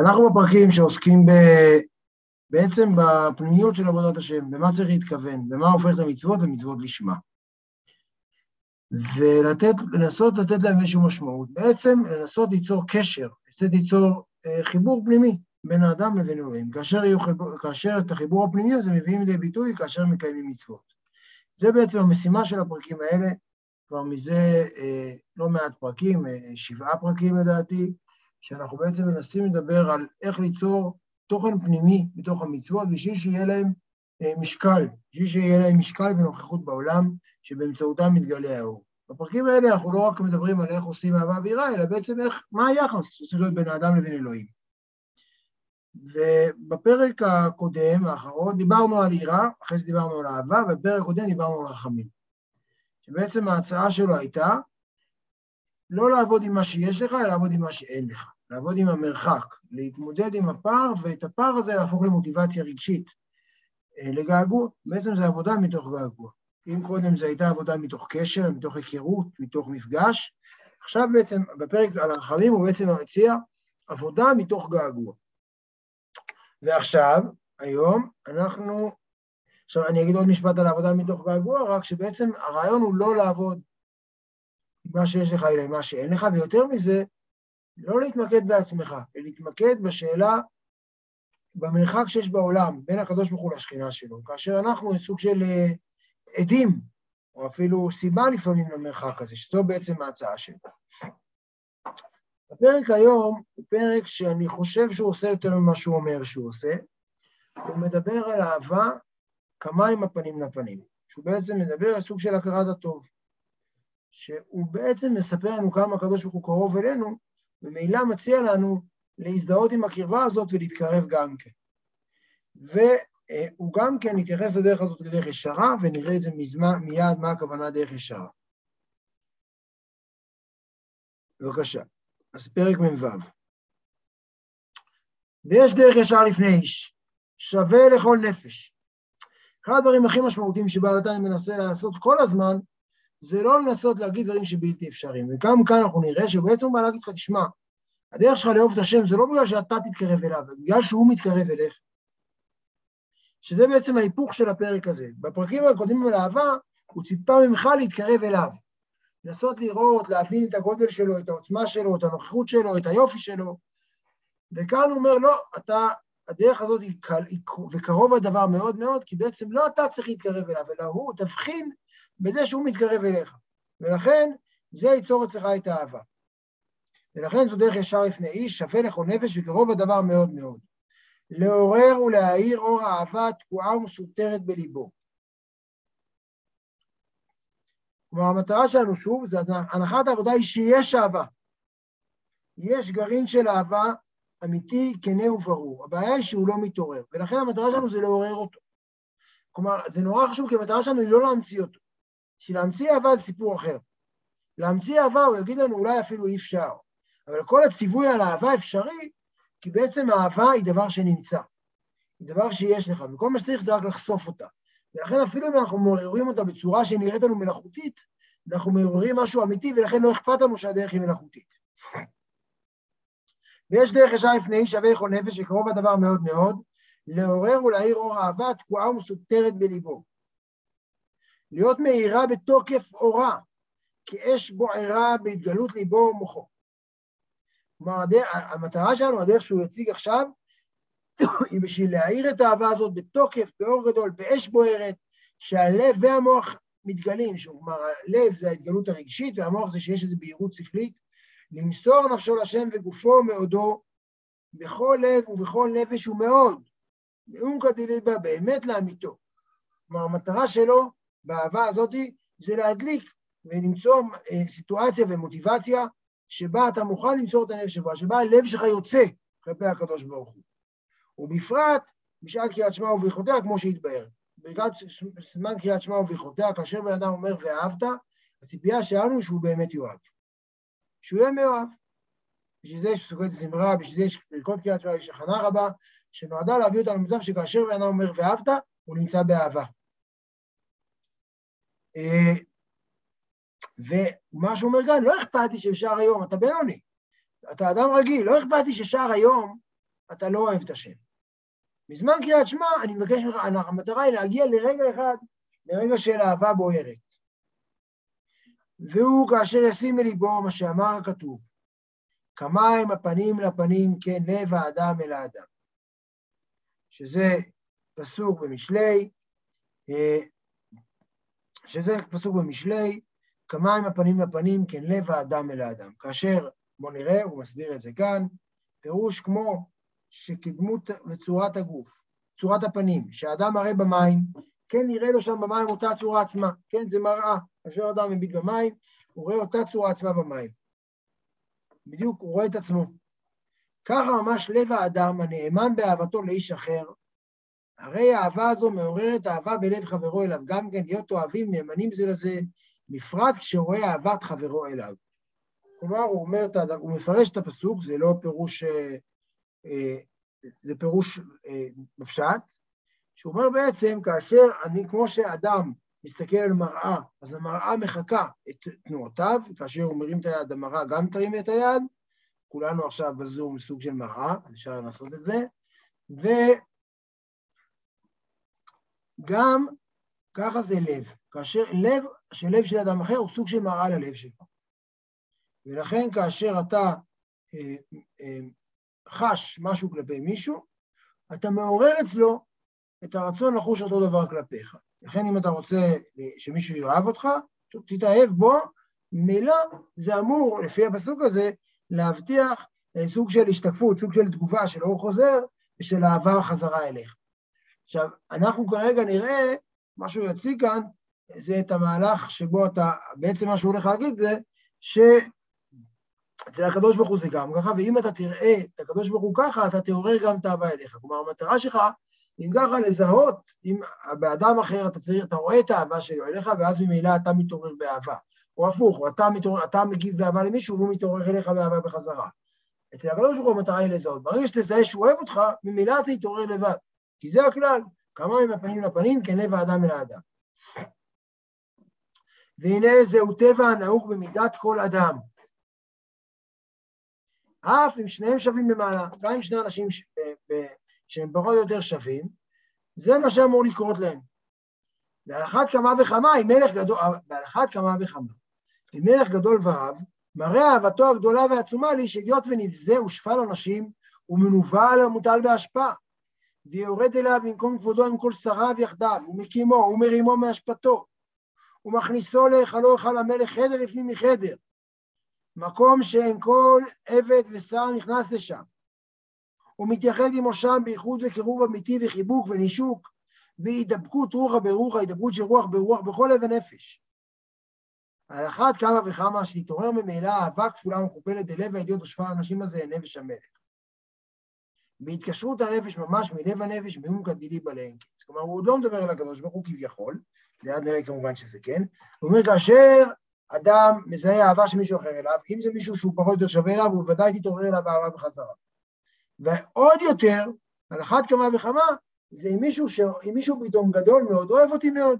אנחנו בפרקים שעוסקים ב... בעצם בפנימיות של עבודת השם, במה צריך להתכוון, במה הופך את המצוות למצוות לשמה. ולנסות לתת להם איזושהי משמעות. בעצם לנסות ליצור קשר, לנסות ליצור אה, חיבור פנימי בין האדם לבין אלוהים. כאשר, כאשר את החיבור הפנימי הזה מביאים לידי ביטוי כאשר מקיימים מצוות. זה בעצם המשימה של הפרקים האלה, כבר מזה אה, לא מעט פרקים, אה, שבעה פרקים לדעתי, שאנחנו בעצם מנסים לדבר על איך ליצור תוכן פנימי בתוך המצוות, בשביל שיהיה להם אה, משקל, בשביל שיהיה להם משקל ונוכחות בעולם, שבאמצעותם מתגלה האור. בפרקים האלה אנחנו לא רק מדברים על איך עושים אהבה ויראה, אלא בעצם איך, מה היחס שצריך להיות בין האדם לבין אלוהים. ובפרק הקודם, האחרון, דיברנו על יראה, אחרי זה דיברנו על אהבה, ובפרק הקודם דיברנו על רחמים. שבעצם ההצעה שלו הייתה לא לעבוד עם מה שיש לך, אלא לעבוד עם מה שאין לך. לעבוד עם המרחק, להתמודד עם הפער, ואת הפער הזה להפוך למוטיבציה רגשית, אה, לגעגוע. בעצם זה עבודה מתוך געגוע. אם קודם זו הייתה עבודה מתוך קשר, מתוך היכרות, מתוך מפגש, עכשיו בעצם, בפרק על הרחמים הוא בעצם מציע עבודה מתוך געגוע. ועכשיו, היום, אנחנו... עכשיו, אני אגיד עוד משפט על העבודה מתוך געגוע, רק שבעצם הרעיון הוא לא לעבוד מה שיש לך אלא מה שאין לך, ויותר מזה, לא להתמקד בעצמך, להתמקד בשאלה, במרחק שיש בעולם בין הקדוש ברוך הוא לשכינה שלו, כאשר אנחנו סוג של אה, עדים, או אפילו סיבה לפעמים למרחק הזה, שזו בעצם ההצעה שלו. הפרק היום הוא פרק שאני חושב שהוא עושה יותר ממה שהוא אומר שהוא עושה. הוא מדבר על אהבה כמה עם הפנים לפנים, שהוא בעצם מדבר על סוג של הכרת הטוב, שהוא בעצם מספר לנו כמה הקדוש ברוך הוא קרוב אלינו, וממילא מציע לנו להזדהות עם הקרבה הזאת ולהתקרב גם כן. והוא גם כן יתייחס לדרך הזאת כדרך ישרה, ונראה את זה מזמן, מיד מה הכוונה דרך ישרה. בבקשה. אז פרק מ"ו. ויש דרך ישר לפני איש, שווה לכל נפש. אחד הדברים הכי משמעותיים שבעל התניא מנסה לעשות כל הזמן, זה לא לנסות להגיד דברים שבלתי אפשריים. וגם כאן אנחנו נראה שבעצם הוא בא להגיד לך, תשמע, הדרך שלך לאהוב את השם זה לא בגלל שאתה תתקרב אליו, זה בגלל שהוא מתקרב אליך. שזה בעצם ההיפוך של הפרק הזה. בפרקים הקודמים על אהבה, הוא ציפה ממך להתקרב אליו. לנסות לראות, להבין את הגודל שלו, את העוצמה שלו, את הנוכחות שלו, את היופי שלו. וכאן הוא אומר, לא, אתה, הדרך הזאת היא, קל, היא וקרוב הדבר מאוד מאוד, כי בעצם לא אתה צריך להתקרב אליו, אלא הוא תבחין בזה שהוא מתקרב אליך. ולכן, זה ייצור אצלך את האהבה. ולכן זו דרך ישר לפני איש, שווה לכל נפש וקרוב הדבר מאוד מאוד. לעורר ולהאיר אור האהבה תקועה ומסותרת בליבו. כלומר, המטרה שלנו, שוב, זה הנחת העבודה היא שיש אהבה. יש גרעין של אהבה אמיתי, כנה וברור. הבעיה היא שהוא לא מתעורר, ולכן המטרה שלנו זה לעורר אותו. כלומר, זה נורא חשוב, כי המטרה שלנו היא לא להמציא אותו. כי להמציא אהבה זה סיפור אחר. להמציא אהבה, הוא יגיד לנו, אולי אפילו אי אפשר. אבל כל הציווי על אהבה אפשרי, כי בעצם האהבה היא דבר שנמצא. היא דבר שיש לך, וכל מה שצריך זה רק לחשוף אותה. ולכן אפילו אם אנחנו מעוררים אותה בצורה שנראית לנו מלאכותית, אנחנו מעוררים משהו אמיתי, ולכן לא אכפת לנו שהדרך היא מלאכותית. ויש דרך ישר לפני איש שווה כל נפש, וקרוב הדבר מאוד מאוד, לעורר ולהאיר אור אהבה תקועה ומסותרת בליבו. להיות מאירה בתוקף אורה, כאש בוערה בהתגלות ליבו ומוחו. כלומר, המטרה שלנו, הדרך שהוא יציג עכשיו, היא בשביל להאיר את האהבה הזאת בתוקף, באור גדול, באש בוערת, שהלב והמוח מתגלים, כלומר הלב זה ההתגלות הרגשית והמוח זה שיש איזו בהירות שכלית, למסור נפשו לשם וגופו מאודו בכל לב ובכל נפש ומאוד, מעומקא דליבה, באמת לאמיתו. כלומר, המטרה שלו באהבה הזאת זה להדליק ולמצוא אה, סיטואציה ומוטיבציה שבה אתה מוכן למסור את הנפש שלך, שבה הלב שלך יוצא כלפי הקדוש ברוך הוא. ובפרט בשעת קריאת שמע וברכותיה, כמו שהתבהר. ברכת סימן קריאת שמע וברכותיה, כאשר בן אדם אומר ואהבת, הציפייה שלנו שהוא באמת יאהב. שהוא יהיה מאוהב. בשביל זה יש פסוקי זמרה, בשביל זה יש ברכות קריאת שמע, יש הכנה רבה, שנועדה להביא אותנו למצב שכאשר בן אדם אומר ואהבת, הוא נמצא באהבה. אה, ומה שהוא אומר כאן, לא אכפת לי שאפשר היום, אתה בינוני, אתה אדם רגיל, לא אכפת לי שאפשר היום אתה לא אוהב את השם. בזמן קריאת שמע, אני מבקש ממך, המטרה היא להגיע לרגע אחד, לרגע של אהבה בוערת. והוא כאשר ישים בליבו מה שאמר הכתוב, כמים הפנים לפנים כן לב האדם אל האדם. שזה פסוק במשלי, אה, שזה פסוק במשלי, כמים הפנים לפנים כן לב האדם אל האדם. כאשר, בואו נראה, הוא מסביר את זה כאן, פירוש כמו שכדמות וצורת הגוף, צורת הפנים, שהאדם מראה במים, כן נראה לו שם במים אותה צורה עצמה, כן, זה מראה. כאשר אדם מביט במים, הוא רואה אותה צורה עצמה במים. בדיוק, הוא רואה את עצמו. ככה ממש לב האדם הנאמן באהבתו לאיש אחר, הרי האהבה הזו מעוררת אהבה בלב חברו אליו, גם כן להיות אוהבים, נאמנים זה לזה, בפרט כשרואה אהבת חברו אליו. כלומר, הוא אומר, הוא מפרש את הפסוק, זה לא פירוש, אה, אה, זה פירוש אה, בפשט, שהוא אומר בעצם, כאשר אני, כמו שאדם מסתכל על מראה, אז המראה מחקה את תנועותיו, כאשר הוא מרים את היד, המראה גם תרים את היד, כולנו עכשיו בזום סוג של מראה, אז אפשר לעשות את זה, וגם ככה זה לב, כאשר לב, שלב של אדם אחר הוא סוג של מראה ללב שלו. ולכן כאשר אתה אה, אה, חש משהו כלפי מישהו, אתה מעורר אצלו את הרצון לחוש אותו דבר כלפיך. לכן אם אתה רוצה שמישהו יאהב אותך, תתאהב בו, ממילא זה אמור, לפי הפסוק הזה, להבטיח אה, סוג של השתקפות, סוג של תגובה של אור חוזר ושל אהבה חזרה אליך. עכשיו, אנחנו כרגע נראה, מה שהוא יציג כאן, זה את המהלך שבו אתה, בעצם מה שהוא הולך להגיד זה, שאצל הקדוש ברוך הוא זה גם ככה, ואם אתה תראה את הקדוש ברוך הוא ככה, אתה תעורר גם את האהבה אליך. כלומר, המטרה שלך אם ככה לזהות, אם באדם אחר אתה צריך, אתה רואה את האהבה שלו אליך, ואז ממילא אתה מתעורר באהבה. או הפוך, אתה, מתעורר, אתה מגיב באהבה למישהו, והוא מתעורר אליך באהבה בחזרה. אצל הקדוש ברוך הוא המטרה היא לזהות. ברגע שתזהה שהוא אוהב אותך, ממילא אתה יתעורר לבד. כי זה הכלל, כמה עם הפנים לפנים, לב האדם אל האדם. והנה זהו טבע הנהוג במידת כל אדם. אף אם שניהם שווים במעלה, גם אם שני אנשים ש... שהם פחות או יותר שווים, זה מה שאמור לקרות להם. ועל אחת כמה וכמה, אם מלך גדול, ועל אחת כמה וכמה, אם מלך גדול ואהב, מראה אהבתו הגדולה והעצומה לי שהיות ונבזה ושפל אנשים, ומנוול המוטל בהשפעה, ויורד אליו במקום כבודו עם כל שריו יחדיו, ומקימו, ומרימו מאשפתו, ומכניסו להיכלו היכל המלך חדר לפנים מחדר, מקום שאין כל עבד ושר נכנס לשם, ומתייחד עמו שם בייחוד וקירוב אמיתי וחיבוק ונישוק והידבקות רוחא ברוחא, הידבקות של רוח ברוח בכל לב ונפש. על אחת כמה וכמה שהתעורר ממילא אהבה כפולה ומכופלת בלב הידיעות ושפע האנשים הזה נפש המלך. בהתקשרות הנפש ממש מלב הנפש, מאום קדילי בלעין קץ. כלומר, הוא עוד לא מדבר על הקדוש ברוך הוא כביכול, ליד נראה כמובן שזה כן, הוא אומר כאשר אדם מזהה אהבה של מישהו אחר אליו, אם זה מישהו שהוא פחות יותר שווה אליו, הוא בוודאי תתעורר אליו אהבה בחזרה. ועוד יותר, על אחת כמה וכמה, זה עם מישהו, ש... עם מישהו פתאום גדול מאוד, אוהב אותי מאוד.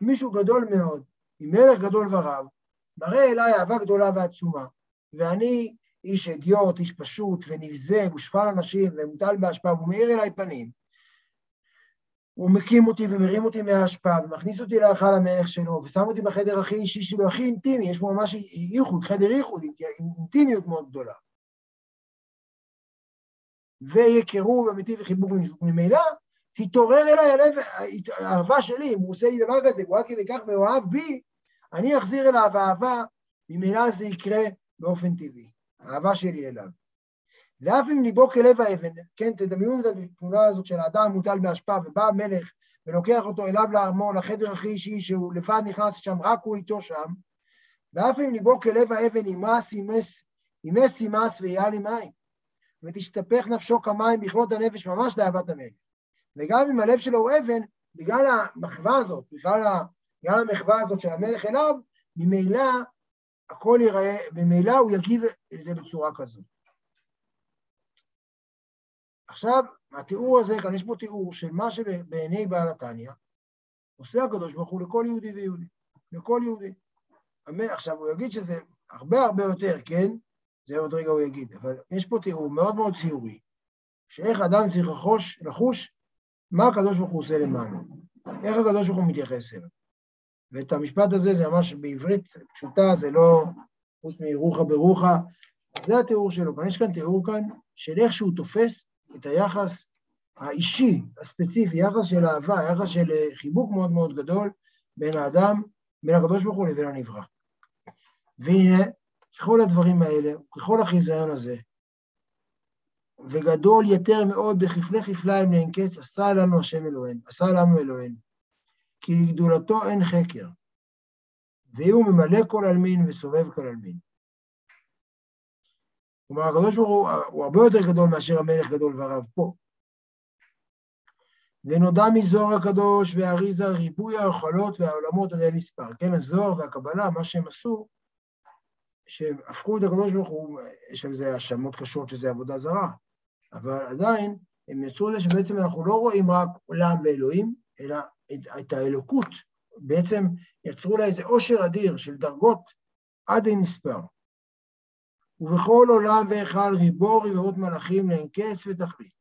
עם מישהו גדול מאוד, עם מלך גדול ורב, מראה אליי אהבה גדולה ועצומה, ואני איש אדיוט, איש פשוט, ונבזה, ושפל אנשים, ומוטל בהשפעה, והוא מאיר אליי פנים. הוא מקים אותי ומרים אותי מההשפעה, ומכניס אותי להיכל המלך שלו, ושם אותי בחדר הכי אישי שלו, הכי אינטימי, יש פה ממש ייחוד, חדר ייחוד, אינטימיות מאוד גדולה. ויקירוב אמיתי וחיבור ממילא, תתעורר אליי הלב, האהבה שלי, אם הוא עושה לי דבר כזה, הוא עד כדי כך מאוהב בי, אני אחזיר אליו אהבה, ממילא זה יקרה באופן טבעי, האהבה שלי אליו. ואף אם ליבו כלב האבן, כן, תדמיינו את התמונה הזאת של האדם מוטל בהשפעה, ובא המלך ולוקח אותו אליו לארמון, לחדר הכי אישי, שהוא לבד נכנס שם, רק הוא איתו שם, ואף אם ליבו כלב האבן, ימס, ימס, ימס, ימס ויעל מים. ותשתפך נפשו כמים בכלות הנפש ממש לאהבת המלך. וגם אם הלב שלו הוא אבן, בגלל המחווה הזאת, בגלל המחווה הזאת של המלך אליו, ממילא הכל ייראה, ממילא הוא יגיב לזה בצורה כזאת. עכשיו, התיאור הזה, כאן יש פה תיאור של מה שבעיני בעל התניא עושה הקדוש ברוך הוא לכל יהודי ויהודי, לכל יהודי. עכשיו, הוא יגיד שזה הרבה הרבה יותר, כן? זה עוד רגע הוא יגיד, אבל יש פה תיאור מאוד מאוד ציורי, שאיך אדם צריך לחוש, לחוש מה הקדוש ברוך הוא עושה למענו, איך הקדוש ברוך הוא מתייחס אליו. ואת המשפט הזה זה ממש בעברית פשוטה, זה לא חוץ מרוחה ברוחה, זה התיאור שלו. כאן יש כאן תיאור כאן של איך שהוא תופס את היחס האישי, הספציפי, יחס של אהבה, יחס של חיבוק מאוד מאוד גדול בין האדם, בין הקדוש ברוך הוא לבין הנברא. והנה, ככל הדברים האלה, ככל החיזיון הזה, וגדול יתר מאוד בכפלי כפליים לאין קץ, עשה לנו השם אלוהינו, עשה לנו אלוהינו. כי לגדולתו אין חקר, והוא ממלא כל עלמין וסובב כל עלמין. כלומר, הקדוש ברוך הוא, הוא הרבה יותר גדול מאשר המלך גדול ורב פה. ונודע מזוהר הקדוש והאריזה ריבוי היכולות והעולמות עד אין מספר. כן, הזוהר והקבלה, מה שהם עשו, שהם הפכו את הקדוש ברוך הוא, יש על זה האשמות קשות שזה עבודה זרה, אבל עדיין הם יצרו לזה שבעצם אנחנו לא רואים רק עולם ואלוהים, אלא את, את האלוקות, בעצם יצרו לה איזה עושר אדיר של דרגות עד אין מספר. ובכל עולם והיכל ריבו רבבות מלאכים לאין קץ ותכלית.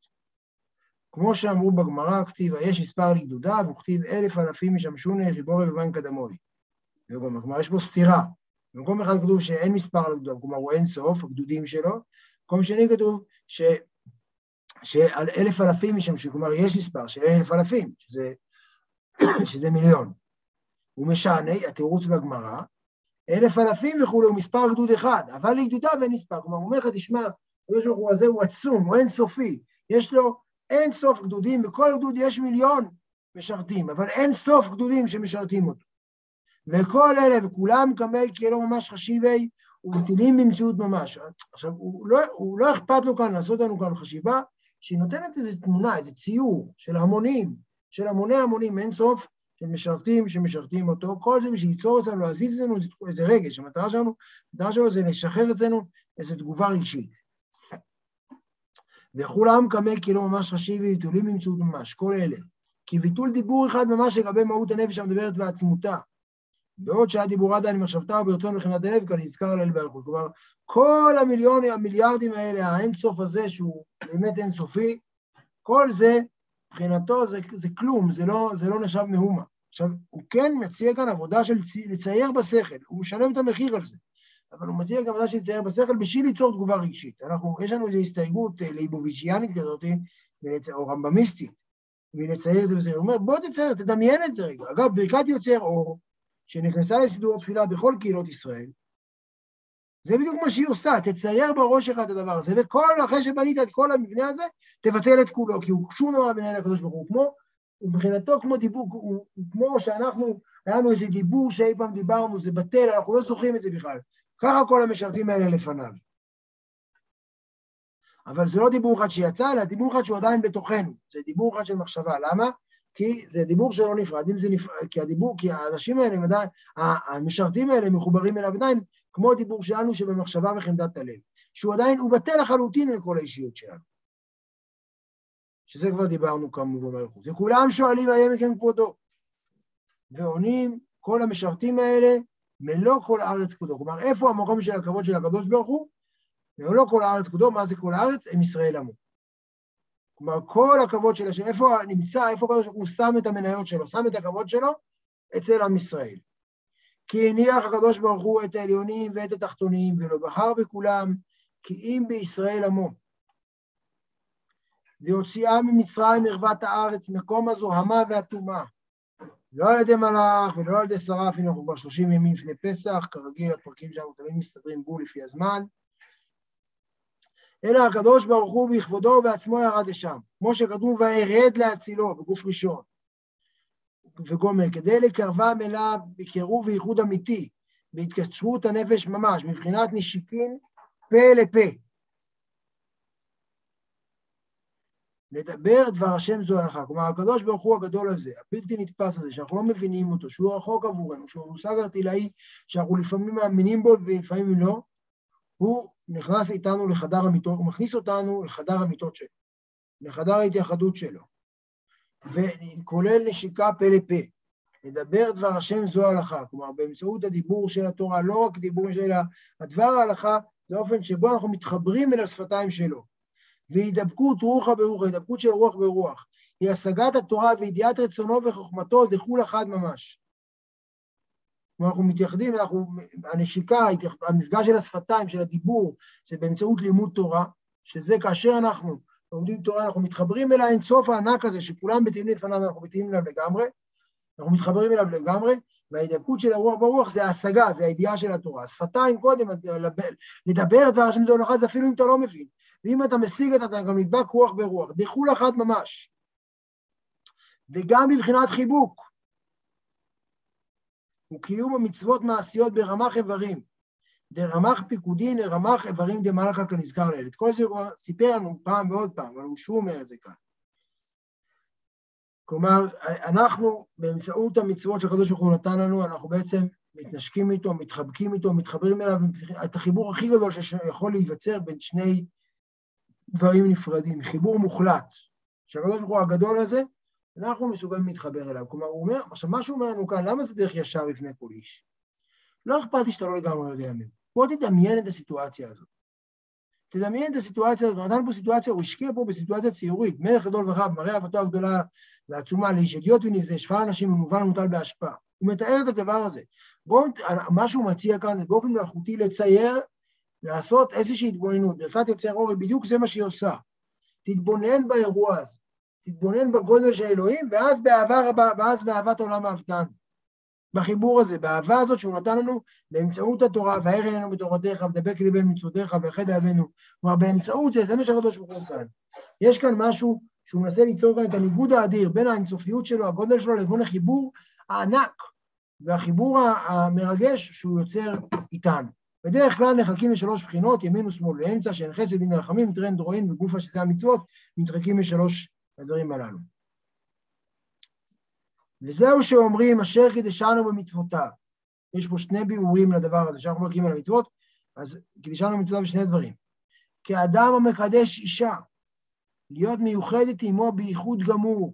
כמו שאמרו בגמרא, כתיב, יש מספר לגדודיו, וכתיב אלף אלפים ישמשונה ריבו רבבן קדמוי. כלומר, יש פה סתירה. במקום אחד כתוב שאין מספר לגדודיו, כלומר הוא אין סוף, הגדודים שלו, במקום שני כתוב ש... שעל אלף אלפים ישמשו, כלומר יש מספר של אלף אלפים, שזה, שזה מיליון. הוא משענה, התירוץ בגמרא, אלף אלפים וכולי, הוא מספר גדוד אחד, אבל לגדודיו אין מספר. כלומר, הוא אומר לך, תשמע, הקדוש ברוך הוא הזה הוא עצום, הוא אינסופי, יש לו אין סוף גדודים, בכל גדוד יש מיליון משרתים, אבל אין סוף גדודים שמשרתים אותו. וכל אלה, וכולם קמי כי ממש חשיבי, ומטילים במציאות ממש. עכשיו, הוא לא, הוא לא אכפת לו כאן לעשות לנו כאן חשיבה, שהיא נותנת איזו תמונה, איזה ציור של המונים, של המוני המונים, אין סוף, של משרתים שמשרתים אותו, כל זה בשביל ליצור אצלנו, להזיז אצלנו איזה רגש, המטרה שלנו, המטרה שלנו זה לשחרר אצלנו איזו תגובה רגשית. וכולם קמא כאילו ממש חשיב ויתולים במציאות ממש, כל אלה. כי ביטול דיבור אחד ממש לגבי מהות הנפש המדברת ועצמותה. בעוד שהיה דיבור עדיין ממחשבתה וברצון מבחינת הלב, כאן נזכר על הלב באריכות. כלומר, כל המיליונים, המיליארדים האלה, האינסוף הזה, שהוא באמת אינסופי, כל זה, מבחינתו זה, זה כלום, זה לא, זה לא נחשב מהומה. עכשיו, הוא כן מציע כאן עבודה של לצייר בשכל, הוא משלם את המחיר על זה. אבל הוא מציע גם עבודה של לצייר בשכל בשביל ליצור תגובה רגשית. אנחנו, יש לנו איזו הסתייגות אה, ליבוביצ'יאנית כזאת, או רמב"מיסטית, מלצייר את זה בסדר. הוא אומר, בוא תצייר, תדמיין את זה רגע. אגב, ברכת יוצר אור, שנכנסה לסידור התפילה בכל קהילות ישראל, זה בדיוק מה שהיא עושה, תצייר בראש שלך את הדבר הזה, וכל, אחרי שבנית את כל המבנה הזה, תבטל את כולו, כי הוא שום דבר מנהל הקדוש ברוך הוא, כמו, הוא מבחינתו כמו דיבור, הוא, הוא כמו שאנחנו, היה לנו איזה דיבור שאי פעם דיברנו, זה בטל, אנחנו לא זוכרים את זה בכלל. ככה כל המשרתים האלה לפניו. אבל זה לא דיבור אחד שיצא, אלא דיבור אחד שהוא עדיין בתוכנו. זה דיבור אחד של מחשבה. למה? כי זה דיבור שלא נפרד. אם זה נפרד, כי הדיבור, כי האנשים האלה, המשרתים האלה מחוברים אליו עדיין, כמו הדיבור שלנו שבמחשבה וחמדת הלב. שהוא עדיין, הוא בטל לחלוטין לכל האישיות שלנו. שזה כבר דיברנו כמובן באריכות. וכולם שואלים, היה מכם כבודו? ועונים כל המשרתים האלה, מלוא כל הארץ כבודו. כלומר, איפה המקום של הכבוד של הקדוש ברוך הוא? מלוא כל הארץ כבודו, מה זה כל הארץ? הם ישראל עמו. כלומר, כל הכבוד של השם, איפה נמצא, איפה הקדוש ברוך הוא שם את המניות שלו, שם את הכבוד שלו? אצל עם ישראל. כי הניח הקדוש ברוך הוא את העליונים ואת התחתונים, ולא בחר בכולם, כי אם בישראל עמו. והוציאה ממצרים ערוות הארץ, מקום הזוהמה והטומאה. לא על ידי מלאך ולא על ידי שרף, הנה אנחנו כבר 30 ימים לפני פסח, כרגיל הפרקים שלנו תמיד מסתדרים בול לפי הזמן. אלא הקדוש ברוך הוא בכבודו ובעצמו ירד לשם, כמו שכתוב וירד להצילו בגוף ראשון. וגומר, כדי לקרבם אליו בקירוב וייחוד אמיתי, בהתקשרות הנפש ממש, מבחינת נשיקין פה לפה. לדבר דבר השם זו הלכה. כלומר, הקדוש ברוך הוא הגדול הזה, הבלתי נתפס הזה, שאנחנו לא מבינים אותו, שהוא רחוק עבורנו, שהוא מושג ארטילאי, שאנחנו לפעמים מאמינים בו ולפעמים לא, הוא נכנס איתנו לחדר המיטות, הוא מכניס אותנו לחדר המיטות שלו, לחדר ההתייחדות שלו, וכולל נשיקה פה לפה. לדבר דבר השם זו הלכה, כלומר באמצעות הדיבור של התורה, לא רק דיבור של הדבר ההלכה, זה האופן שבו אנחנו מתחברים אל השפתיים שלו. והידבקות רוחה ברוח, הידבקות של רוח ברוח, היא השגת התורה וידיעת רצונו וחוכמתו דחול אחד ממש. כלומר, אנחנו מתייחדים, אנחנו, הנשיקה, המפגש של השפתיים, של הדיבור, זה באמצעות לימוד תורה, שזה כאשר אנחנו לומדים תורה, אנחנו מתחברים אל האינסוף הענק הזה, שכולם מתאים לפניו ואנחנו מתאים אליו לגמרי, אנחנו מתחברים אליו לגמרי, וההידבקות של הרוח ברוח זה ההשגה, זה הידיעה של התורה. השפתיים קודם, לדבר דבר השם זה הולכה, זה אפילו אם אתה לא מבין. ואם אתה משיג את אתה גם נדבק רוח ברוח, דחול אחת ממש. וגם מבחינת חיבוק. וקיום המצוות מעשיות ברמ"ח איברים. דרמ"ח פיקודין לרמ"ח איברים דמלאכה כנזכר לאל. את כל זה הוא סיפר לנו פעם ועוד פעם, אבל הוא שוב אומר את זה כאן. כלומר, אנחנו באמצעות המצוות שהקדוש ברוך הוא נתן לנו, אנחנו בעצם מתנשקים איתו, מתחבקים איתו, מתחברים אליו, את החיבור הכי גדול שיכול להיווצר בין שני דברים נפרדים, חיבור מוחלט. שהקדוש ברוך הוא הגדול הזה, אנחנו מסוגלים להתחבר אליו. כלומר, הוא אומר, עכשיו, מה שהוא אומר לנו כאן, למה זה דרך ישר לפני כל איש? לא אכפת לי שאתה לא לגמרי יודע מי. בוא תדמיין את הסיטואציה הזאת. תדמיין את הסיטואציה הזאת, נתן פה סיטואציה, הוא השקיע פה בסיטואציה ציורית, מלך גדול ורב, מראה אהבתו הגדולה והעצומה לאיש אדיוט ונבזה, שפל אנשים ומובן ומוטל בהשפעה. הוא מתאר את הדבר הזה. בואו, מה שהוא מציע כאן, באופן מלאכותי לצייר, לעשות איזושהי התבוננות. ברכת יוצר אורי, בדיוק זה מה שהיא עושה. תתבונן באירוע הזה. תתבונן בגודל של אלוהים, ואז באהבה רבה, ואז באהבת עולם האבדן. בחיבור הזה, באהבה הזאת שהוא נתן לנו באמצעות התורה, והער אלינו בתורתך, ודבק ליבי מצוותיך, ואחד אהבנו. כלומר, באמצעות זה, זה מה שהקדוש ברוך הוא עושה. יש כאן משהו שהוא מנסה ליצור כאן את הניגוד האדיר בין האינסופיות שלו, הגודל שלו, לבין החיבור הענק, והחיבור המרגש שהוא יוצר איתנו. בדרך כלל נחלקים לשלוש בחינות, ימין ושמאל ואמצע, שאין חסד בין רחמים, טרנד רואים וגופה שזה המצוות, מתחלקים לשלוש הדברים הללו. וזהו שאומרים, אשר קידשנו במצוותיו. יש פה שני ביאורים לדבר הזה, שאנחנו מרקים על המצוות, אז קידשנו במצוותיו בשני דברים. כאדם המקדש אישה, להיות מיוחדת עמו בייחוד גמור,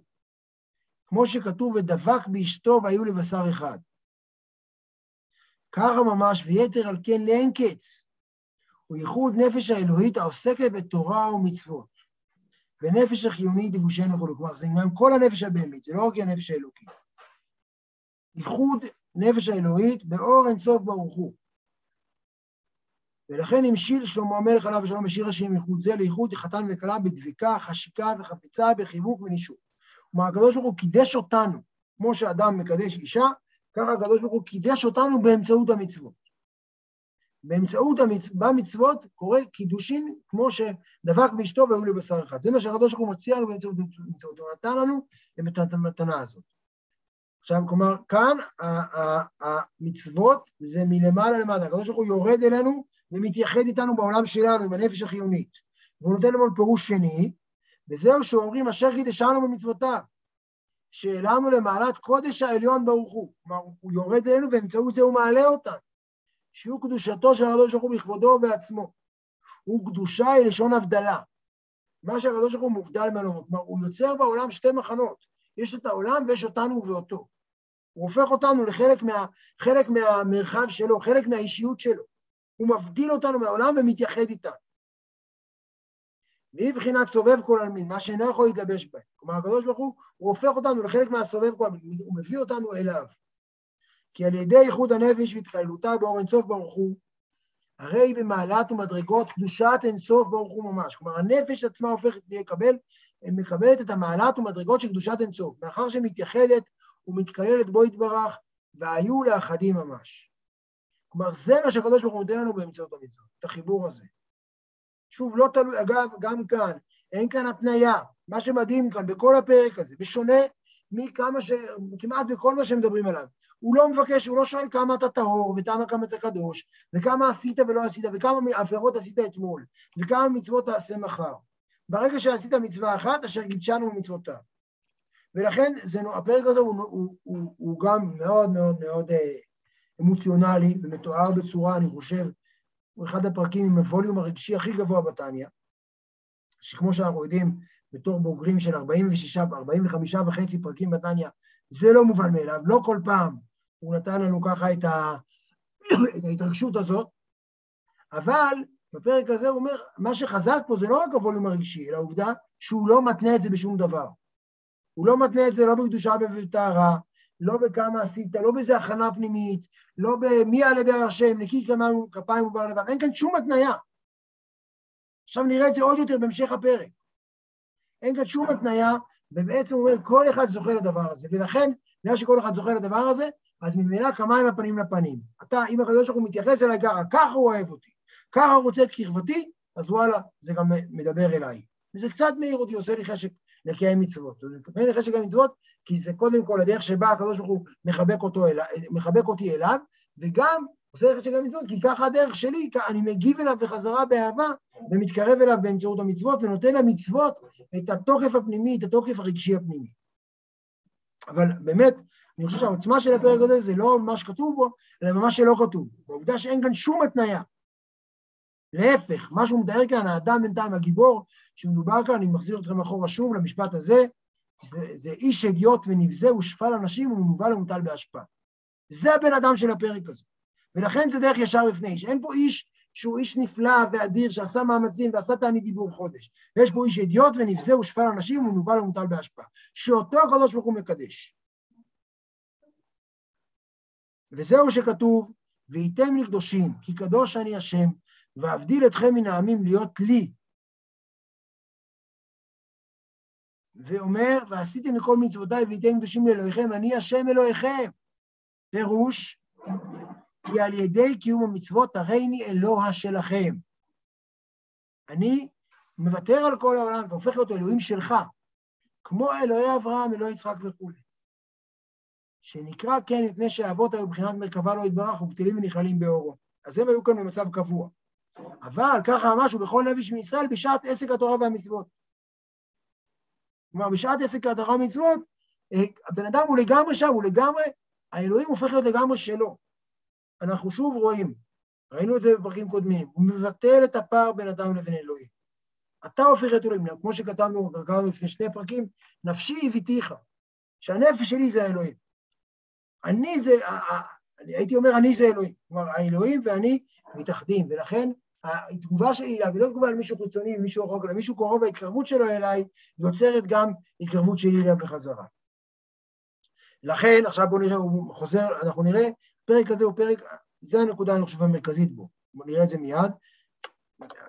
כמו שכתוב, ודבק באשתו והיו לבשר אחד. ככה ממש, ויתר על כן לאין קץ, הוא ייחוד נפש האלוהית העוסקת בתורה ומצוות. ונפש החיונית יבושנו וכו', כלומר זה עניין כל הנפש הבהמית, זה לא רק הנפש האלוקית. ייחוד נפש האלוהית באור אינסוף ברוך הוא. ולכן המשיל שלמה המלך עליו ושלום בשיר השם ייחוד זה לייחוד חתן וכלה בדביקה, חשיקה וחפיצה, בחיבוק ונישוק. כלומר, הקדוש ברוך הוא קידש אותנו, כמו שאדם מקדש אישה, ככה הקדוש ברוך הוא קידש אותנו באמצעות המצוות. באמצעות המצ... במצוות קורה קידושין כמו שדבק באשתו והיו לבשר אחד. זה מה שהקדוש ברוך הוא מציע לנו באמצעות המצוות. הוא נתן לנו את המתנה הזאת. עכשיו, כלומר, כאן המצוות זה מלמעלה למטה. הקדוש ברוך הוא יורד אלינו ומתייחד איתנו בעולם שלנו, עם הנפש החיונית. והוא נותן לנו פירוש שני, וזהו שאומרים אשר קידשנו במצוותיו, שהעלנו למעלת קודש העליון ברוך הוא. כלומר, הוא יורד אלינו ובאמצעות זה הוא מעלה אותנו. שהוא קדושתו של הקדוש ברוך הוא בכבודו ובעצמו. הוא קדושה היא לשון הבדלה. מה שהקדוש ברוך הוא מובדל ממנו, כלומר, הוא יוצר בעולם שתי מחנות. יש את העולם ויש אותנו ואותו. הוא הופך אותנו לחלק מה, חלק מהמרחב שלו, חלק מהאישיות שלו. הוא מבדיל אותנו מהעולם ומתייחד איתנו. והיא בחינת סובב כל עלמין, מה שאינו יכול להתלבש בהם. כלומר, הקדוש ברוך הוא, הוא הופך אותנו לחלק מהסובב כל עלמין, הוא מביא אותנו אליו. כי על ידי איחוד הנפש והתקללותה באור אינסוף ברוך הוא, הרי במעלת ומדרגות קדושת אינסוף ברוך הוא ממש. כלומר, הנפש עצמה הופכת לקבל, מקבלת את המעלת ומדרגות של קדושת אינסוף, מאחר שמתייחדת ומתקללת בו יתברך, והיו לאחדים ממש. כלומר, זה מה שהקדוש ברוך הוא נותן לנו באמצעות המצוות, את החיבור הזה. שוב, לא תלוי, אגב, גם כאן, אין כאן התניה. מה שמדהים כאן, בכל הפרק הזה, בשונה מכמה ש... כמעט בכל מה שמדברים עליו. הוא לא מבקש, הוא לא שואל כמה אתה טהור, וכמה כמה אתה קדוש, וכמה עשית ולא עשית, וכמה עבירות עשית אתמול, וכמה מצוות תעשה מחר. ברגע שעשית מצווה אחת, אשר גידשנו במצוותיו. ולכן זה, הפרק הזה הוא, הוא, הוא, הוא גם מאוד מאוד מאוד אה, אמוציונלי, ומתואר בצורה, אני חושב, הוא אחד הפרקים עם הווליום הרגשי הכי גבוה בתניא, שכמו שאנחנו יודעים, בתור בוגרים של 46, 45 וחצי פרקים בתניא, זה לא מובן מאליו, לא כל פעם הוא נתן לנו ככה את, ה... את ההתרגשות הזאת, אבל בפרק הזה הוא אומר, מה שחזק פה זה לא רק הווליום הרגשי, אלא העובדה שהוא לא מתנה את זה בשום דבר. הוא לא מתנה את זה לא בקדושה ובטהרה, לא בכמה עשית, לא באיזה הכנה פנימית, לא במי יעלה בהר השם, נקי כפיים ובר לבן, אין כאן שום התניה. עכשיו נראה את זה עוד יותר בהמשך הפרק. אין כאן שום התניה, ובעצם הוא אומר, כל אחד זוכה לדבר הזה, ולכן, בגלל שכל אחד זוכה לדבר הזה, אז ממילא כמיים הפנים לפנים. אתה, אם הקדוש ברוך הוא מתייחס אליי ככה, ככה הוא אוהב אותי, ככה רוצה את קרבתי, אז וואלה, זה גם מדבר אליי. וזה קצת מעיר אותי, עושה לי חשק לקיים מצוות. נותן לי חשק לקיים מצוות, כי זה קודם כל הדרך שבה הקדוש ברוך הוא מחבק, אותו אל, מחבק אותי אליו, וגם עושה לי חשק לקיים מצוות, כי ככה הדרך שלי, אני מגיב אליו בחזרה באהבה, ומתקרב אליו באמצעות המצוות, ונותן למצוות את התוקף הפנימי, את התוקף הרגשי הפנימי. אבל באמת, אני חושב שהעוצמה של הפרק הזה זה לא מה שכתוב בו, אלא במה שלא כתוב. בעובדה שאין כאן שום התניה. להפך, מה שהוא מתאר כאן, האדם בינתיים הגיבור, שמדובר כאן, אני מחזיר אתכם אחורה שוב למשפט הזה, זה, איש הדיוט ונבזה ושפל אנשים ומנוול ומוטל בהשפעה. זה הבן אדם של הפרק הזה. ולכן זה דרך ישר בפני איש. אין פה איש שהוא איש נפלא ואדיר, שעשה מאמצים ועשה תענית דיבור חודש. ויש פה איש הדיוט ונבזה ושפל אנשים ומנוול ומוטל בהשפעה. שאותו הקדוש ברוך הוא מקדש. וזהו שכתוב, וייתם לי קדושים, כי קדוש אני השם, ואבדיל אתכם מן העמים להיות לי. ואומר, ועשיתם מכל מצוותיי וייתם קדושים לאלוהיכם, אני השם אלוהיכם. פירוש, כי על ידי קיום המצוות הריני אלוה שלכם. אני מוותר על כל העולם והופך להיות אלוהים שלך, כמו אלוהי אברהם, אלוהי יצחק וכולי. שנקרא כן מפני שהאבות היו בבחינת מרכבה לא יתברך ובטלים ונכללים באורו. אז הם היו כאן במצב קבוע. אבל ככה ממש הוא בכל נביש מישראל בשעת עסק התורה והמצוות. כלומר, בשעת עסק התורה והמצוות, אה, הבן אדם הוא לגמרי שם, הוא לגמרי, האלוהים הופך להיות לגמרי שלו. אנחנו שוב רואים, ראינו את זה בפרקים קודמים, הוא מבטל את הפער בין אדם לבין אלוהים. אתה הופך את אלוהים, כמו שכתבנו, קראנו לפני שני פרקים, נפשי הביתיך, שהנפש שלי זה האלוהים. אני זה, הייתי אומר, אני זה אלוהים. כלומר, האלוהים ואני מתאחדים, ולכן התגובה שלי אליו היא לא תגובה על מישהו חיצוני, מישהו רחוק, אלא מישהו קרוב, ההתקרבות שלו אליי יוצרת גם התקרבות שלי אליו בחזרה. לכן, עכשיו בואו נראה, הוא חוזר, אנחנו נראה, הפרק הזה הוא פרק, זה הנקודה, אני חושב, המרכזית בו. בואו נראה את זה מיד.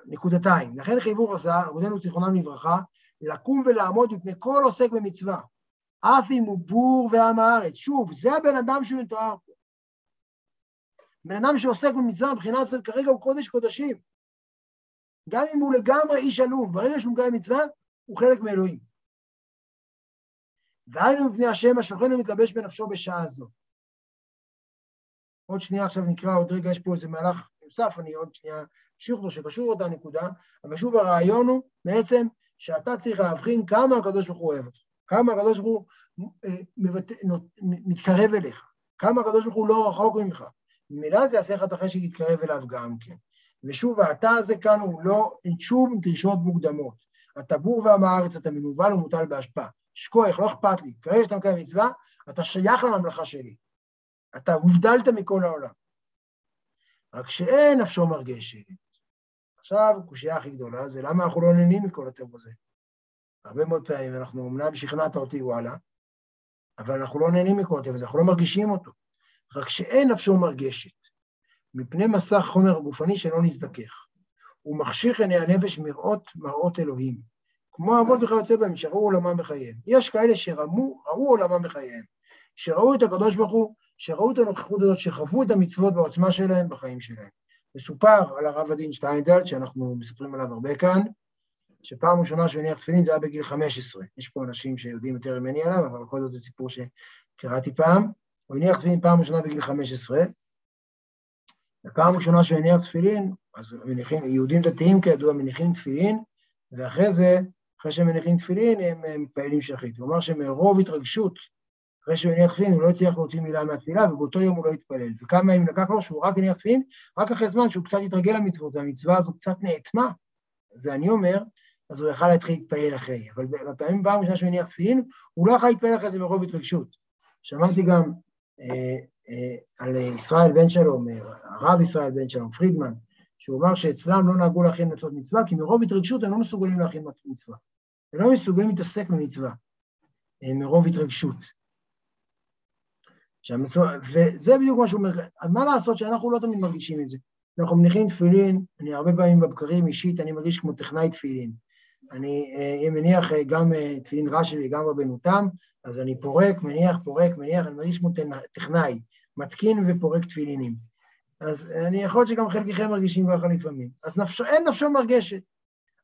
נקודתיים. לכן חייבו רז"ל, רבותינו זיכרונם לברכה, לקום ולעמוד מפני כל עוסק במצווה, אף אם הוא בור ועם הארץ. שוב, זה הבן אדם שהוא מתואר פה. בן אדם שעוסק במצווה מבחינת זה כרגע הוא קודש קודשים. גם אם הוא לגמרי איש עלוב, ברגע שהוא מקיים מצווה, הוא חלק מאלוהים. והיינו מפני השם השוכן ומתלבש בנפשו בשעה זו. עוד שנייה עכשיו נקרא, עוד רגע יש פה איזה מהלך נוסף, אני עוד שנייה אמשיך אותו שקשור אותה נקודה, אבל שוב הרעיון הוא בעצם שאתה צריך להבחין כמה הקדוש ברוך הוא אוהב אותך, כמה הקדוש ברוך הוא אה, מתקרב אליך, כמה הקדוש ברוך הוא לא רחוק ממך. ממילא זה יעשה את החשק להתקרב אליו גם כן. ושוב, האתה הזה כאן הוא לא, אין שום דרישות מוקדמות. אתה בור ועם הארץ, אתה מנוול ומוטל בהשפעה. שכוח, לא אכפת לי. כרגע שאתה מקיים מצווה, אתה שייך לממלכה שלי. אתה הובדלת מכל העולם. רק שאין נפשו מרגשת. עכשיו, הקושייה הכי גדולה זה למה אנחנו לא נהנים מכל הטוב הזה. הרבה מאוד פעמים אנחנו, אמנם שכנעת אותי, וואלה, אבל אנחנו לא נהנים מכל הטוב הזה, אנחנו לא מרגישים אותו. רק שאין נפשו מרגשת, מפני מסך חומר גופני שלא נזדכך. הוא מחשיך עיני הנפש מראות מראות אלוהים. כמו אבות וכיוצא בהם, שראו עולמם בחייהם. יש כאלה שראו עולמם בחייהם, שראו את הקדוש ברוך הוא, שראו את הנוכחות הזאת, שחוו את המצוות בעוצמה שלהם בחיים שלהם. מסופר על הרב הדין שטיינזלד, שאנחנו מספרים עליו הרבה כאן, שפעם ראשונה שהוא הניח תפילין זה היה בגיל 15. יש פה אנשים שיודעים יותר ממני עליו, אבל בכל זאת זה סיפור שקראתי פעם. הוא הניח תפילין פעם ראשונה בגיל 15, ופעם ראשונה שהוא הניח תפילין, אז מניחים, יהודים דתיים כידוע מניחים תפילין, ואחרי זה, אחרי שהם מניחים תפילין, הם מתפעלים שחית. הוא אמר שמרוב התרגשות, אחרי שהוא הניח תפילין, הוא לא הצליח להוציא מילה מהתפילה, ובאותו יום הוא לא התפלל. וכמה ימים לקח לו שהוא רק הניח תפילין, רק אחרי זמן שהוא קצת התרגל למצוות, והמצווה הזו קצת נאטמה, זה אני אומר, אז הוא יכל להתחיל להתפעל אחרי. אבל בפעמים פעם ראשונה שהוא הניח תפילין, הוא לא יכול להתפעל אחרי זה מרוב התרגשות. שמעתי גם על ישראל בן שלום, הרב ישראל בן שלום, פרידמן, שהוא אמר שאצלם לא נהגו להכין מצוות מצווה, כי מרוב התרגשות הם לא מסוגלים להכין מצווה. הם לא מסוגלים להתעסק במצווה, מרוב התרגשות. שהמצווה, וזה בדיוק מה שהוא אומר, מה לעשות שאנחנו לא תמיד מרגישים את זה. אנחנו מניחים תפילין, אני הרבה פעמים בבקרים אישית, אני מרגיש כמו טכנאי תפילין. אני אה, מניח אה, גם אה, תפילין רש"י וגם רבנו תם, אז אני פורק, מניח, פורק, מניח, אני מרגיש כמו טכנאי, מתקין ופורק תפילינים. אז אני יכול להיות שגם חלקכם מרגישים ככה לפעמים. אז נפשו, אין נפשו מרגשת.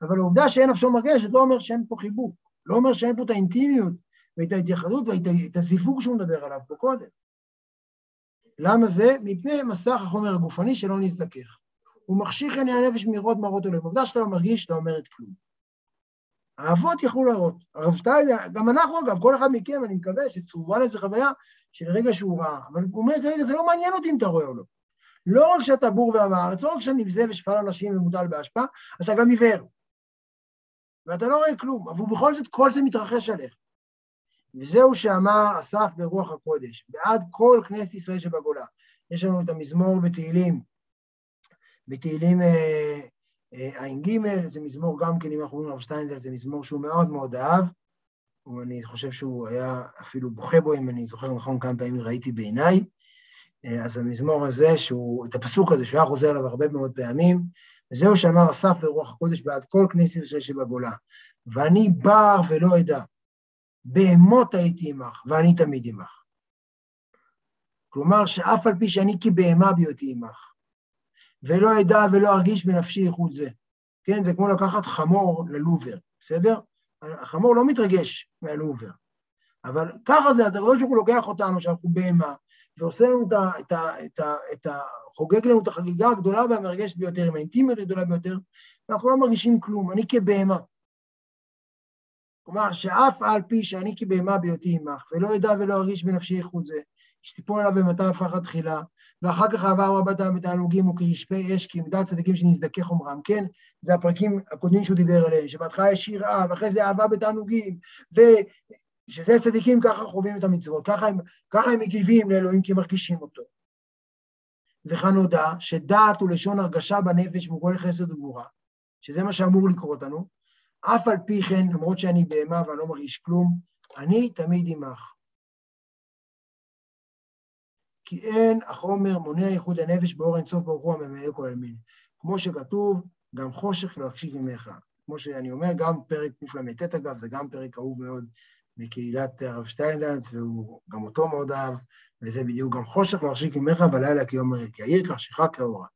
אבל העובדה שאין נפשו מרגשת לא אומר שאין פה חיבוק, לא אומר שאין פה את האינטימיות ואת ההתייחדות ואת הזיווג שהוא מדבר עליו פה קודם. למה זה? מפני מסך החומר הגופני שלא נזדכך. הוא מחשיך עיני הנפש מראות מראות אלוהים. עובדה שאתה לא מרגיש, לא אומרת כלום. האבות יכלו להראות. הרב שטיילר, גם אנחנו אגב, כל אחד מכם, אני מקווה שצרובה לזה חוויה של רגע שהוא ראה. אבל הוא אומר, רגע, זה לא מעניין אותי אם אתה רואה או לא. לא רק שאתה בור ועם הארץ, לא רק שאתה נבזה ושפל אנשים ומוטל באשפה, אתה גם עיוור. ואתה לא רואה כלום, אבל בכל זאת כל זה מתרחש עליך. וזהו שאמר אסף ברוח הקודש, בעד כל כנסת ישראל שבגולה. יש לנו את המזמור בתהילים, בתהילים אה, ע"ג, זה מזמור גם כן, אם אנחנו אומרים הרב שטיינזל, זה מזמור שהוא מאוד מאוד אהב, ואני חושב שהוא היה אפילו בוכה בו, אם אני זוכר נכון כמה פעמים ראיתי בעיניי. אה, אז המזמור הזה, שהוא, את הפסוק הזה, שהוא היה חוזר עליו הרבה מאוד פעמים, וזהו שאמר אסף ברוח הקודש בעד כל כנסת ישראל שבגולה. ואני בר ולא אדע, בהמות הייתי עמך, ואני תמיד עמך. כלומר, שאף על פי שאני כבהמה בהיותי עמך, ולא אדע ולא ארגיש בנפשי איכות זה. כן, זה כמו לקחת חמור ללובר, בסדר? החמור לא מתרגש מהלובר, אבל ככה זה, הקדוש ברוך הוא לוקח אותנו, שאנחנו בהמה, ועושה לנו את ה... את ה, את ה, את ה חוגג לנו את החגיגה הגדולה והמרגשת ביותר, עם האינטימיות הגדולה ביותר, ואנחנו לא מרגישים כלום, אני כבהמה. כלומר, שאף על פי שאני כבהמה בהיותי עמך, ולא אדע ולא ארגיש בנפשי איכות זה, שתיפול עליו במטר הפחד תחילה, ואחר כך אהבה רבתה בתענוגים וכרשפי אש, כי עמדת צדיקים שנזדכה חומרם, כן? זה הפרקים הקודמים שהוא דיבר עליהם, שבהתחלה יש יראה, ואחרי זה אהבה בתענוגים, ושזה צדיקים ככה חווים את המצוות, ככה הם, ככה הם מגיבים לאלוהים כי מרגישים אותו. וכאן נודע שדעת הוא לשון הרגשה בנפש והוא כל חסד וגבורה, שזה מה שאמור לקרות לנו, אף על פי כן, למרות שאני בהמה ואני לא מרגיש כלום, אני תמיד עמך. כי אין החומר מונע ייחוד הנפש באור אינסוף ברוך הוא הממלא כל המין. כמו שכתוב, גם חושך לא יקשיב ממך. כמו שאני אומר, גם פרק קל"ט אגב, זה גם פרק אהוב מאוד מקהילת הרב שטיינדנץ, והוא גם אותו מאוד אהב, וזה בדיוק גם חושך לא יקשיב ממך בלילה כיום כי העיר חשיכה כאורה.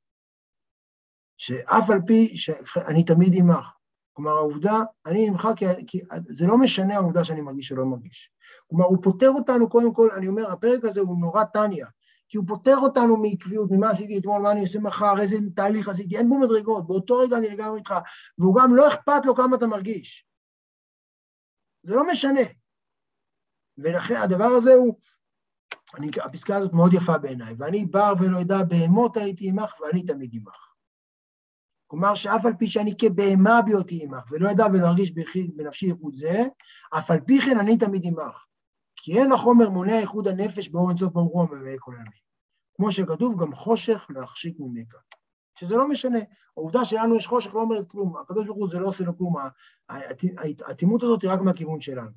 שאף על פי שאני תמיד עמך. כלומר, העובדה, אני עמך, כי, כי זה לא משנה העובדה שאני מרגיש או לא מרגיש. כלומר, הוא פוטר אותנו, קודם כל, אני אומר, הפרק הזה הוא נורא טניה, כי הוא פוטר אותנו מעקביות, ממה עשיתי אתמול, מה אני עושה מחר, איזה תהליך עשיתי, אין בו מדרגות, באותו רגע אני לגמרי איתך, והוא גם לא אכפת לו כמה אתה מרגיש. זה לא משנה. ולכן הדבר הזה הוא, אני, הפסקה הזאת מאוד יפה בעיניי, ואני בר ולא אדע בהמות הייתי עמך ואני תמיד עמך. כלומר שאף על פי שאני כבהמה בהיותי עמך, ולא אדע ולא ארגיש בנפשי איכות זה, אף על פי כן אני תמיד עמך. כי אין החומר מונע איחוד הנפש באור אינסוף ברוך הוא הממלא כל העמים. כמו שכתוב, גם חושך להחשיק ממך. שזה לא משנה, העובדה שלנו יש חושך לא אומרת כלום, הקדוש ברוך הוא זה לא עושה לו כלום, האטימות הזאת היא רק מהכיוון שלנו.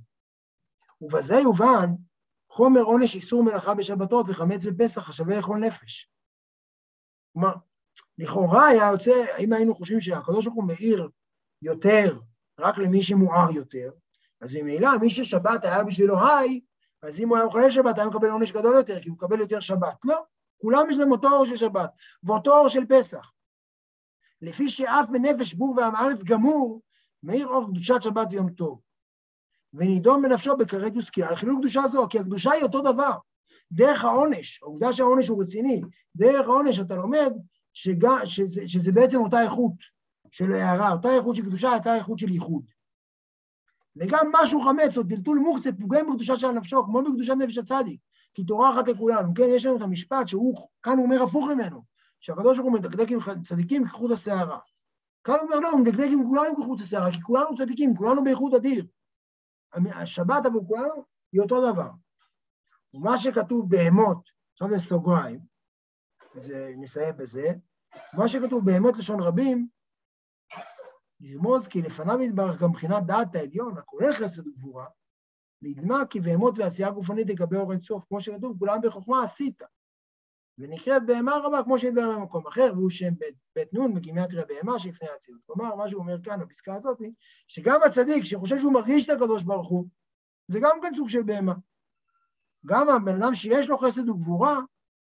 ובזה יובן חומר עונש איסור מלאכה בשבתות וחמץ בפסח השווה לכל נפש. כלומר, לכאורה היה יוצא, אם היינו חושבים שהקדוש ברוך הוא מאיר יותר רק למי שמואר יותר, אז ממילא מי ששבת היה בשבילו היי, אז אם הוא היה מחלל שבת היה מקבל עונש גדול יותר, כי הוא מקבל יותר שבת. לא, כולם יש להם אותו אור של שבת, ואותו אור של פסח. לפי שאף בנפש בור ועם הארץ גמור, מאיר אור קדושת שבת ויום טוב. ונידון בנפשו בכרת וסקיעה על חילול קדושה זו, כי הקדושה היא אותו דבר. דרך העונש, העובדה שהעונש הוא רציני, דרך העונש אתה לומד שג, שזה, שזה בעצם אותה איכות של הערה, אותה איכות של קדושה, אותה איכות של ייחוד. וגם משהו חמץ או טלטול מוקצה פוגם בקדושה של נפשו, כמו בקדושת נפש הצדיק, כי תורה אחת לכולנו. כן, יש לנו את המשפט שהוא, כאן הוא אומר הפוך ממנו, שהקדוש ברוך הוא מדקדק עם צדיקים כחוט השערה. כאן הוא אומר, לא, הוא מדקדק עם כולנו כחוט השערה, כי כולנו צדיקים, כולנו באיכות אדיר. השבת עבור כולנו היא אותו דבר. ומה שכתוב בהמות, עכשיו זה סוגריים, נסיים בזה, מה שכתוב בהמות לשון רבים, לרמוז כי לפניו יתברך גם מבחינת דעת העליון, הכולל חסד וגבורה, נדמה כי בהמות ועשייה גופנית לגבי אור אינסוף, כמו שכתוב, כולם בחוכמה עשית. ונקראת בהמה רבה כמו שהתבהר במקום אחר, והוא שם בית נון בגימטריה בהמה שלפני האצילות. כלומר, מה שהוא אומר כאן בפסקה הזאת, שגם הצדיק שחושב שהוא מרגיש את הקדוש ברוך הוא, זה גם כן סוג של בהמה. גם הבן אדם שיש לו חסד וגבורה,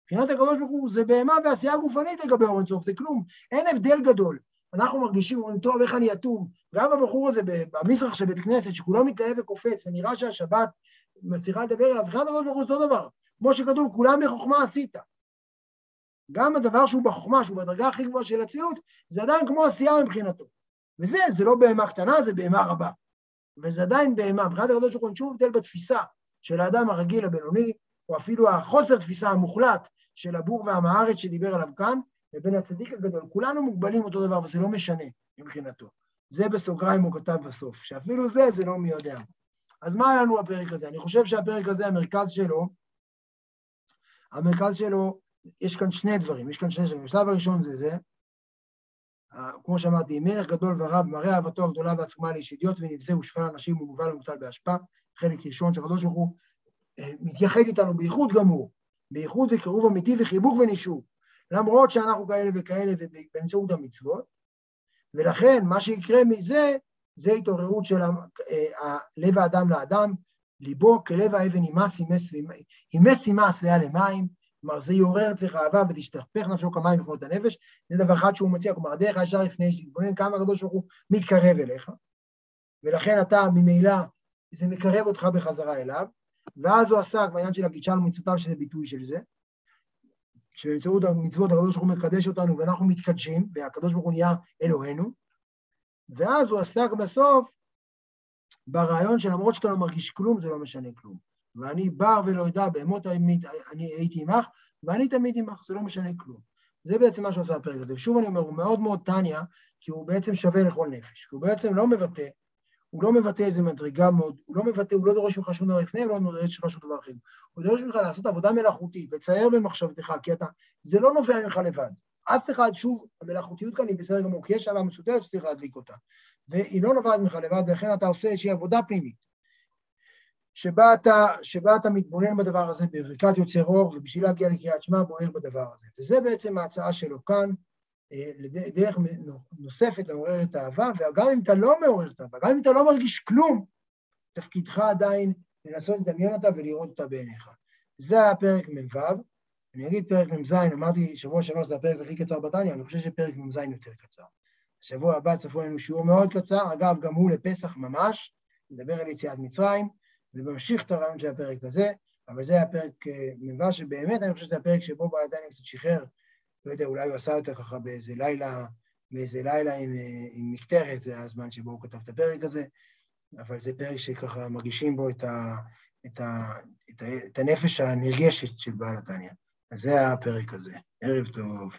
מבחינת הקדוש ברוך הוא זה בהמה ועשייה גופנית לגבי אור אינסוף, זה כלום, אין הבדל גדול. אנחנו מרגישים, אומרים, טוב, איך אני אטום? גם הבחור הזה במזרח של בית כנסת, שכולו מתלהב וקופץ, ונראה שהשבת מצליחה לדבר אליו, מבחינת הקדוש ברוך הוא אותו דבר. כמו שכתוב, כולם בחוכמה עשית. גם הדבר שהוא בחוכמה, שהוא בדרגה הכי גבוהה של הציות, זה עדיין כמו עשייה מבחינתו. וזה, זה לא בהמה קטנה, זה בהמה רבה. וזה עדיין בהמה. מבחינת הקדוש ברוך הוא אין שום הבדל בתפיסה של האדם הרגיל הבינוני, או אפילו החוסר תפיסה המוחלט של הבור הארץ שדיבר עליו כאן, לבין הצדיק הגדול. כולנו מוגבלים אותו דבר, וזה לא משנה מבחינתו. זה בסוגריים הוא כתב בסוף, שאפילו זה, זה לא מי יודע. אז מה היה לנו הפרק הזה? אני חושב שהפרק הזה, המרכז שלו, המרכז שלו, יש כאן שני דברים, יש כאן שני דברים. השלב הראשון זה זה, כמו שאמרתי, מלך גדול ורב, מראה אהבתו הגדולה והעצומה לאיש אידיוט ונבזה ושפל אנשים ומובל ומוטל באשפה, חלק ראשון שהקדוש ברוך הוא אה, מתייחד איתנו בייחוד גמור, בייחוד וקירוב אמיתי וחיבוק ונישוב. למרות שאנחנו כאלה וכאלה ובאמצעות המצוות, ולכן מה שיקרה מזה, זה התעוררות של אה, לב האדם לאדם, ליבו כלב האבן הימס ימס והיה למים, כלומר זה יעורר אצלך אהבה ותשתפך נפשו כמים לפנות הנפש, זה דבר אחד שהוא מציע, כלומר הדרך הישר לפני שתתבונן כמה הקדוש ברוך הוא מתקרב אליך, ולכן אתה ממילא, זה מקרב אותך בחזרה אליו, ואז הוא עסק בעניין של הגישה למצוותיו, שזה ביטוי של זה, שבאמצעות המצוות הקדוש ברוך הוא מקדש אותנו ואנחנו מתקדשים, והקדוש ברוך הוא נהיה אלוהינו, ואז הוא עסק בסוף ברעיון שלמרות שאתה לא מרגיש כלום, זה לא משנה כלום. ואני בר ולא אדע, בהמות אני הייתי עמך, ואני תמיד עמך, זה לא משנה כלום. זה בעצם מה שעושה הפרק הזה. ושוב אני אומר, הוא מאוד מאוד טניה, כי הוא בעצם שווה לכל נפש. הוא בעצם לא מבטא הוא לא מבטא איזה מדרגה מאוד, הוא לא מבטא, הוא לא דורש ממך שום דבר לפני, הוא לא דורש ממך שום דבר אחר. הוא דורש ממך לעשות עבודה מלאכותית, לצייר במחשבתך, כי אתה, זה לא נובע ממך לבד. אף אחד, שוב, המלאכותיות כאן היא בסדר גמור, כי יש עליו מסודרת שצריך להדליק אותה. והיא לא נובעת ממך לבד, ולכן אתה עושה איזושהי עבודה פנימית, שבה אתה, שבה אתה מתבונן בדבר הזה בברכת יוצר אור, ובשביל להגיע לקריאת שמע בוער בדבר הזה. וזה בעצם ההצעה שלו כאן, דרך נוספת לעורר את האהבה, וגם אם אתה לא מעורר את האהבה, גם אם אתה לא מרגיש כלום, תפקידך עדיין לנסות לדמיין אותה ולראות אותה בעיניך. זה הפרק מ"ו. אני אגיד פרק מ"ז, אמרתי שבוע שעבר שזה הפרק הכי קצר בתניא, אני חושב שפרק מ"ז יותר קצר. בשבוע הבא צפו לנו שיעור מאוד קצר, אגב, גם הוא לפסח ממש, נדבר על יציאת מצרים, וממשיך את הרעיון של הפרק הזה, אבל זה הפרק אה, מ"ו, שבאמת אני חושב שזה הפרק שבו בעדיין קצת שחרר לא יודע, אולי הוא עשה אותה ככה באיזה לילה, באיזה לילה עם, עם מקטרת, זה הזמן שבו הוא כתב את הפרק הזה, אבל זה פרק שככה מרגישים בו את, ה, את, ה, את, ה, את הנפש הנרגשת של בעל התניא. אז זה הפרק הזה. ערב טוב.